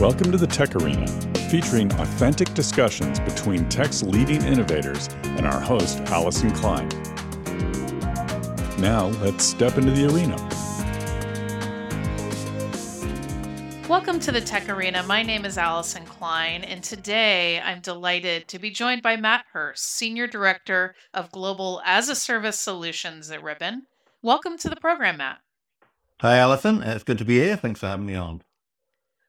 Welcome to the Tech Arena, featuring authentic discussions between tech's leading innovators and our host, Allyson Klein. Now, let's step into the arena. Welcome to the Tech Arena. My name is Allyson Klein, and today I'm delighted to be joined by Matt Hurst, Senior Director of Global as a Service Solutions at Ribbon. Welcome to the program, Matt. Hi, Allyson. It's good to be here. Thanks for having me on.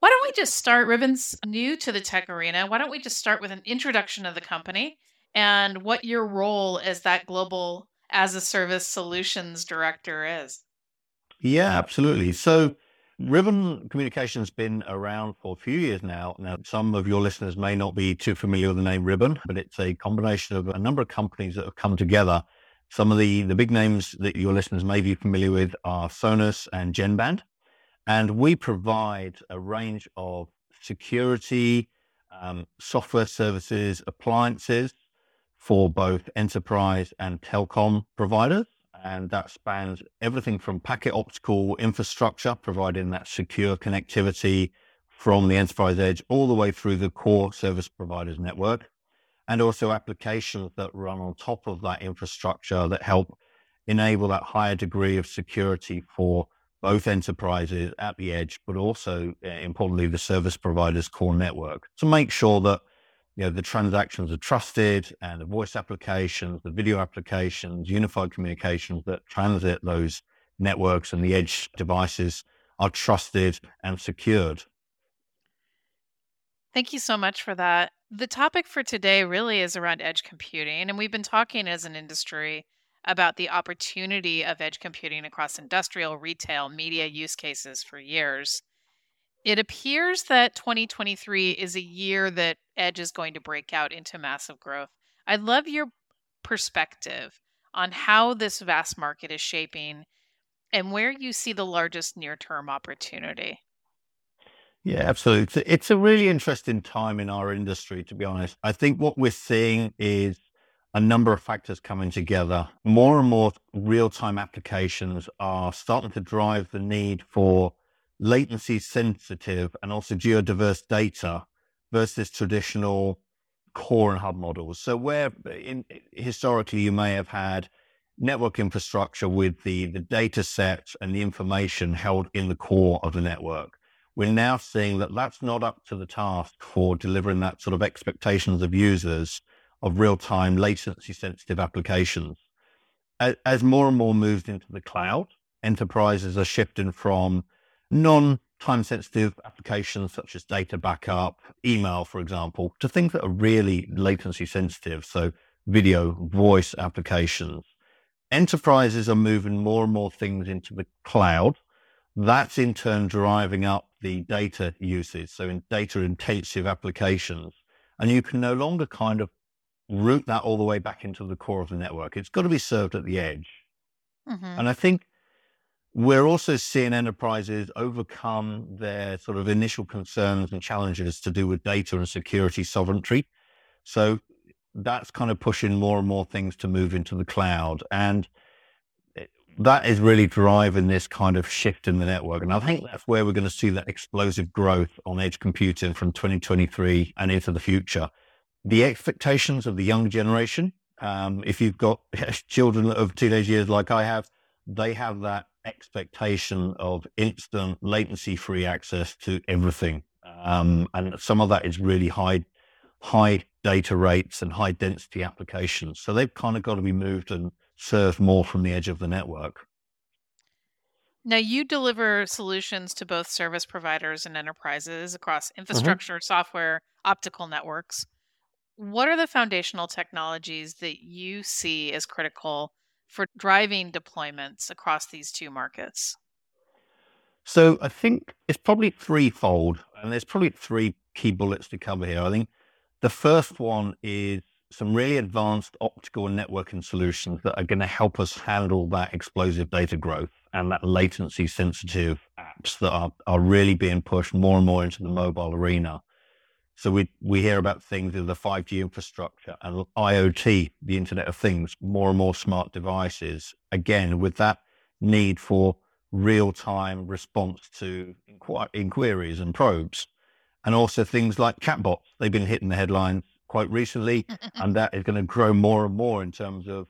Why don't we just start? Ribbon's new to the tech arena. Why don't we just start with an introduction of the company and what your role as that global as a service solutions director is? Yeah, absolutely. So, Ribbon Communications has been around for a few years now. Now, some of your listeners may not be too familiar with the name Ribbon, but it's a combination of a number of companies that have come together. Some of the, the big names that your listeners may be familiar with are Sonus and Genband. And we provide a range of security, um, software services, appliances for both enterprise and telecom providers. And that spans everything from packet optical infrastructure, providing that secure connectivity from the enterprise edge all the way through the core service providers network, and also applications that run on top of that infrastructure that help enable that higher degree of security for both enterprises at the edge, but also uh, importantly, the service provider's core network to make sure that you know, the transactions are trusted and the voice applications, the video applications, unified communications that transit those networks and the edge devices are trusted and secured. Thank you so much for that. The topic for today really is around edge computing, and we've been talking as an industry about the opportunity of edge computing across industrial, retail, media use cases for years. It appears that 2023 is a year that edge is going to break out into massive growth. I'd love your perspective on how this vast market is shaping and where you see the largest near term opportunity. Yeah, absolutely. It's a really interesting time in our industry, to be honest. I think what we're seeing is a number of factors coming together. More and more real time applications are starting to drive the need for latency sensitive and also geodiverse data versus traditional core and hub models. So where in, historically you may have had network infrastructure with the, the data set and the information held in the core of the network. We're now seeing that that's not up to the task for delivering that sort of expectations of users of real time latency sensitive applications. As, as more and more moves into the cloud, enterprises are shifting from non time sensitive applications such as data backup, email, for example, to things that are really latency sensitive. So video, voice applications. Enterprises are moving more and more things into the cloud. That's in turn driving up the data usage. So in data intensive applications. And you can no longer kind of route that all the way back into the core of the network. It's got to be served at the edge. Mm-hmm. And I think we're also seeing enterprises overcome their sort of initial concerns and challenges to do with data and security sovereignty. So that's kind of pushing more and more things to move into the cloud. And that is really driving this kind of shift in the network. And I think that's where we're going to see that explosive growth on edge computing from 2023 and into the future the expectations of the young generation. Um, if you've got children of teenage years like I have, they have that expectation of instant latency free access to everything. Um, and some of that is really high, high data rates and high density applications. So they've kind of got to be moved and served more from the edge of the network. Now, you deliver solutions to both service providers and enterprises across mm-hmm. infrastructure, mm-hmm. software, optical networks. What are the foundational technologies that you see as critical for driving deployments across these two markets? So I think it's probably threefold, and there's probably three key bullets to cover here. I think the first one is some really advanced optical networking solutions that are going to help us handle that explosive data growth and that latency sensitive apps that are, are really being pushed more and more into the mobile arena. So we we hear about things in the 5G infrastructure and IoT, the Internet of Things, more and more smart devices. Again, with that need for real time response to inquir- inquiries and probes. and also things like chatbots. They've been hitting the headlines quite recently, and that is going to grow more and more in terms of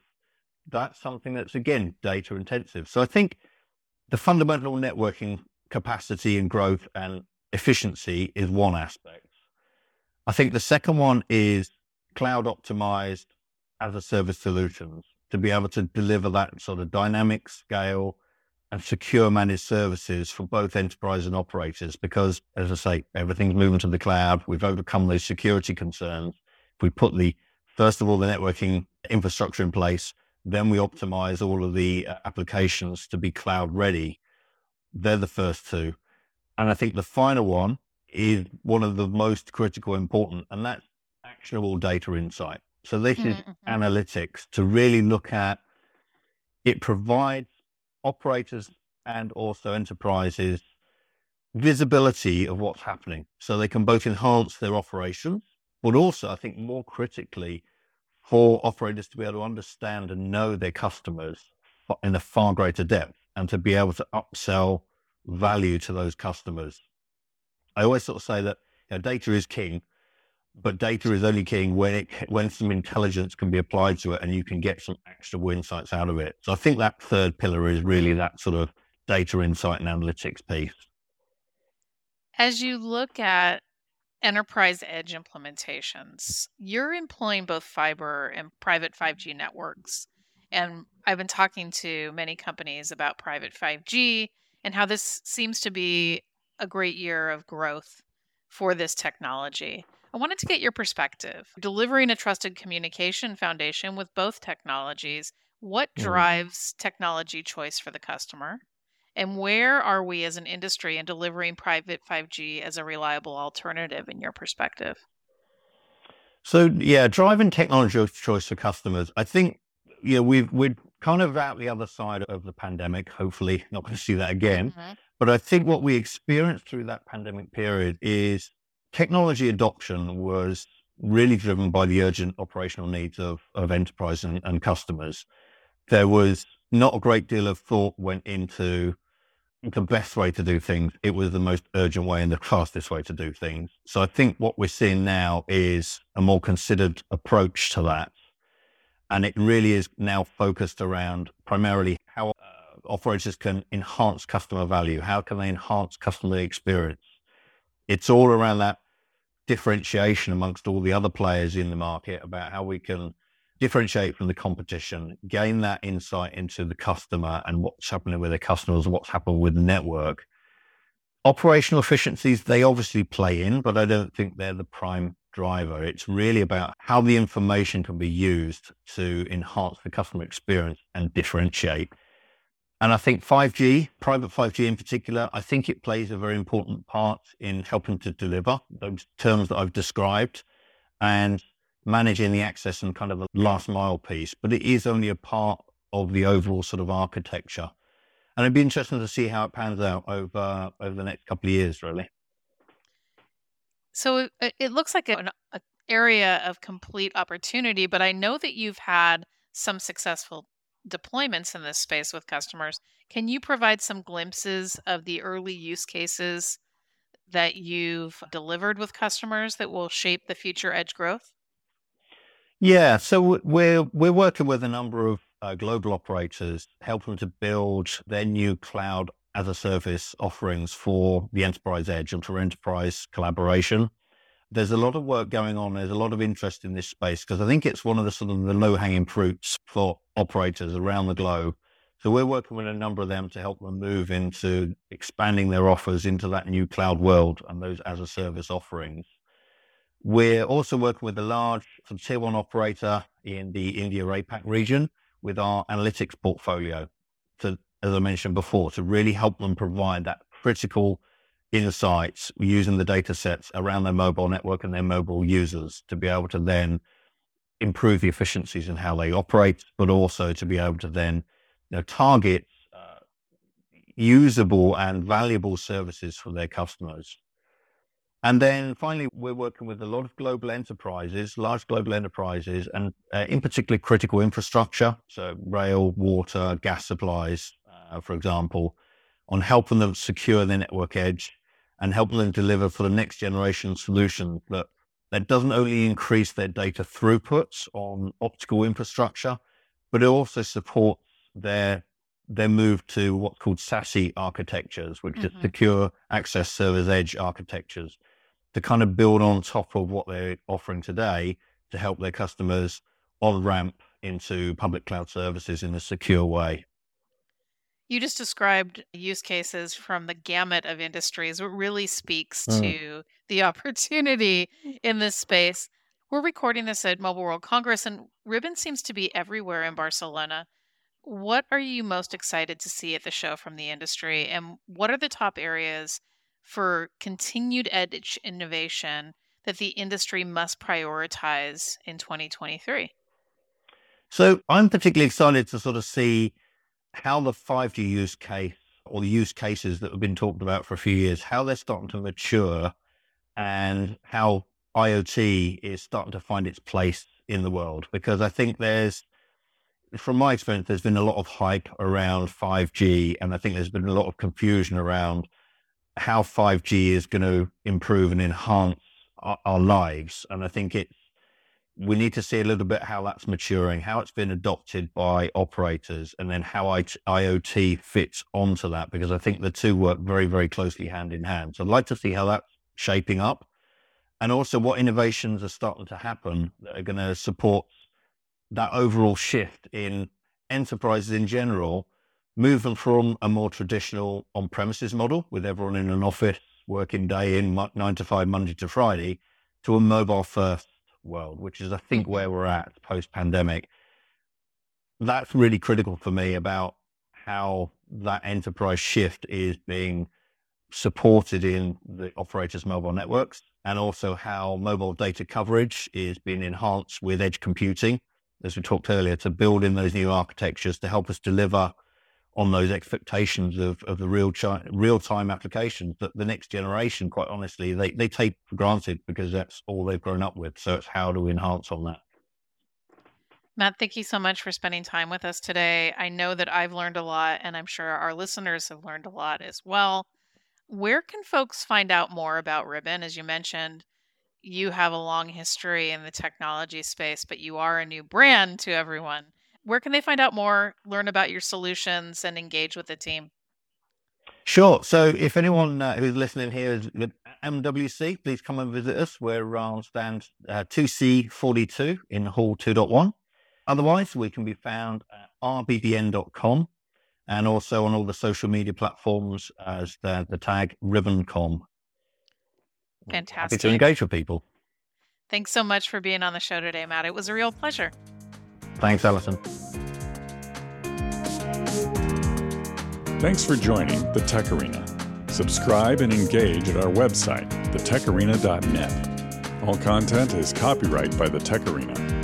that's something that's again data intensive. So I think the fundamental networking capacity and growth and efficiency is one aspect. I think the second one is cloud optimized as a service solutions to be able to deliver that sort of dynamic scale and secure managed services for both enterprise and operators. Because as I say, everything's moving to the cloud. We've overcome those security concerns. If we put the, first of all, the networking infrastructure in place, then we optimize all of the uh, applications to be cloud ready. They're the first two. And I think the final one is one of the most critical important, and that's actionable data insight. So this is Mm-hmm. analytics to really look at it provides operators and also enterprises visibility of what's happening. So they can both enhance their operations, but also I think more critically for operators to be able to understand and know their customers in a far greater depth and to be able to upsell value to those customers. I always sort of say that you know, data is king, but data is only king when it when some intelligence can be applied to it and you can get some actionable insights out of it. So I think that third pillar is really that sort of data insight and analytics piece. As you look at enterprise edge implementations, you're employing both fiber and private 5G networks. And I've been talking to many companies about private 5G and how this seems to be a great year of growth for this technology. I wanted to get your perspective. Delivering a trusted communication foundation with both technologies, what Mhm. drives technology choice for the customer? And where are we as an industry in delivering private 5G as a reliable alternative in your perspective? So yeah, driving technology choice for customers. I think you know we've we're kind of out the other side of the pandemic. Hopefully, not going to see that again. Mhm. But I think what we experienced through that pandemic period is technology adoption was really driven by the urgent operational needs of, of enterprise and, and customers. There was not a great deal of thought went into the best way to do things. It was the most urgent way and the fastest way to do things. So I think what we're seeing now is a more considered approach to that. And it really is now focused around primarily how uh, operators can enhance customer value. How can they enhance customer experience? It's all around that differentiation amongst all the other players in the market about how we can differentiate from the competition, gain that insight into the customer and what's happening with their customers, what's happening with the network. Operational efficiencies, they obviously play in, but I don't think they're the prime driver. It's really about how the information can be used to enhance the customer experience and differentiate. And I think 5G, private 5G in particular, I think it plays a very important part in helping to deliver those terms that I've described and managing the access and kind of the last mile piece. But it is only a part of the overall sort of architecture. And it'd be interesting to see how it pans out over over the next couple of years, really. So it, looks like an area of complete opportunity, but I know that you've had some successful deployments in this space with customers. Can you provide some glimpses of the early use cases that you've delivered with customers that will shape the future edge growth? Yeah, so we're we're working with a number of uh, global operators, helping to build their new cloud as a service offerings for the enterprise edge and for enterprise collaboration. There's a lot of work going on. There's a lot of interest in this space because I think it's one of the sort of the low hanging fruits for operators around the globe. So we're working with a number of them to help them move into expanding their offers into that new cloud world and those as a service offerings. We're also working with a large sort of tier one operator in the India APAC region with our analytics portfolio to, as I mentioned before, to really help them provide that critical insights using the data sets around their mobile network and their mobile users to be able to then improve the efficiencies in how they operate, but also to be able to then you know, target uh, usable and valuable services for their customers. And then finally, we're working with a lot of global enterprises, large global enterprises, and uh, in particular critical infrastructure, so rail, water, gas supplies, uh, for example, on helping them secure their network edge and help them deliver for the next generation solution that that doesn't only increase their data throughputs on optical infrastructure, but it also supports their their move to what's called SASE architectures, which mm-hmm. is secure access service edge architectures, to kind of build on top of what they're offering today to help their customers on ramp into public cloud services in a secure way. You just described use cases from the gamut of industries. It really speaks mm. to the opportunity in this space. We're recording this at Mobile World Congress, and Ribbon seems to be everywhere in Barcelona. What are you most excited to see at the show from the industry, and what are the top areas for continued edge innovation that the industry must prioritize in 2023? So, I'm particularly excited to sort of see how the 5G use case or the use cases that have been talked about for a few years, how they're starting to mature and how IoT is starting to find its place in the world. Because I think there's, from my experience, there's been a lot of hype around 5G, and I think there's been a lot of confusion around how 5G is going to improve and enhance our, our lives. And I think it's we need to see a little bit how that's maturing, how it's been adopted by operators, and then how IoT fits onto that, because I think the two work very, very closely hand in hand. So I'd like to see how that's shaping up and also what innovations are starting to happen that are going to support that overall shift in enterprises in general, moving from a more traditional on premises model with everyone in an office working day in nine to five, Monday to Friday, to a mobile first world, which is, I think, mm-hmm. where we're at post pandemic. That's really critical for me about how that enterprise shift is being supported in the operators' mobile networks and also how mobile data coverage is being enhanced with edge computing, as we talked earlier, to build in those new architectures to help us deliver on those expectations of, of the real chi- real time applications that the next generation, quite honestly, they, they take for granted because that's all they've grown up with. So it's how do we enhance on that? Matt, thank you so much for spending time with us today. I know that I've learned a lot, and I'm sure our listeners have learned a lot as well. Where can folks find out more about Ribbon? As you mentioned, you have a long history in the technology space, but you are a new brand to everyone where can they find out more, learn about your solutions, and engage with the team? Sure. So if anyone uh, who's listening here is with MWC, please come and visit us. We're on stand uh, 2C42 in Hall 2.1. Otherwise, we can be found at rbbn.com and also on all the social media platforms as the, the tag RibbonCom. Fantastic. Happy to engage with people. Thanks so much for being on the show today, Matt. It was a real pleasure. Thanks, Allyson. Thanks for joining the Tech Arena. Subscribe and engage at our website, thetecharena.net. All content is copyright by the Tech Arena.